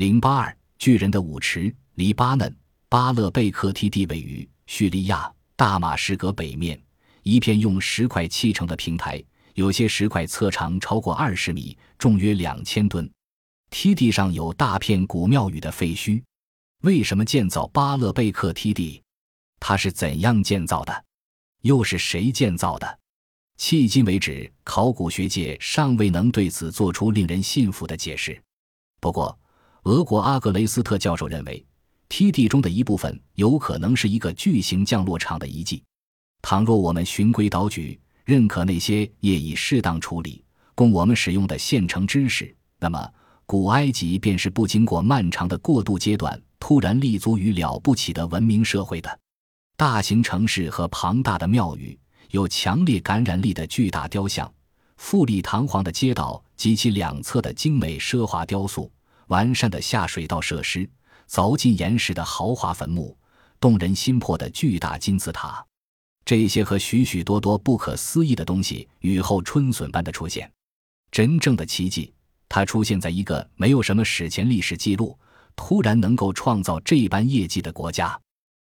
零八二巨人的舞池，黎巴嫩巴勒贝克梯地位于叙利亚大马士革北面，一片用石块砌成的平台，有些石块侧长超过二十米，重约两千吨。梯地上有大片古庙宇的废墟。为什么建造巴勒贝克梯地？它是怎样建造的？又是谁建造的？迄今为止，考古学界尚未能对此做出令人信服的解释。不过，俄国阿格雷斯特教授认为，梯地中的一部分有可能是一个巨型降落场的遗迹。倘若我们循规蹈矩，认可那些业已适当处理、供我们使用的现成知识，那么古埃及便是不经过漫长的过渡阶段，突然立足于了不起的文明社会的。大型城市和庞大的庙宇，有强烈感染力的巨大雕像，富丽堂皇的街道及其两侧的精美奢华雕塑，完善的下水道设施，凿进岩石的豪华坟墓，动人心魄的巨大金字塔，这些和许许多多不可思议的东西雨后春笋般的出现，真正的奇迹，它出现在一个没有什么史前历史记录，突然能够创造这般业绩的国家。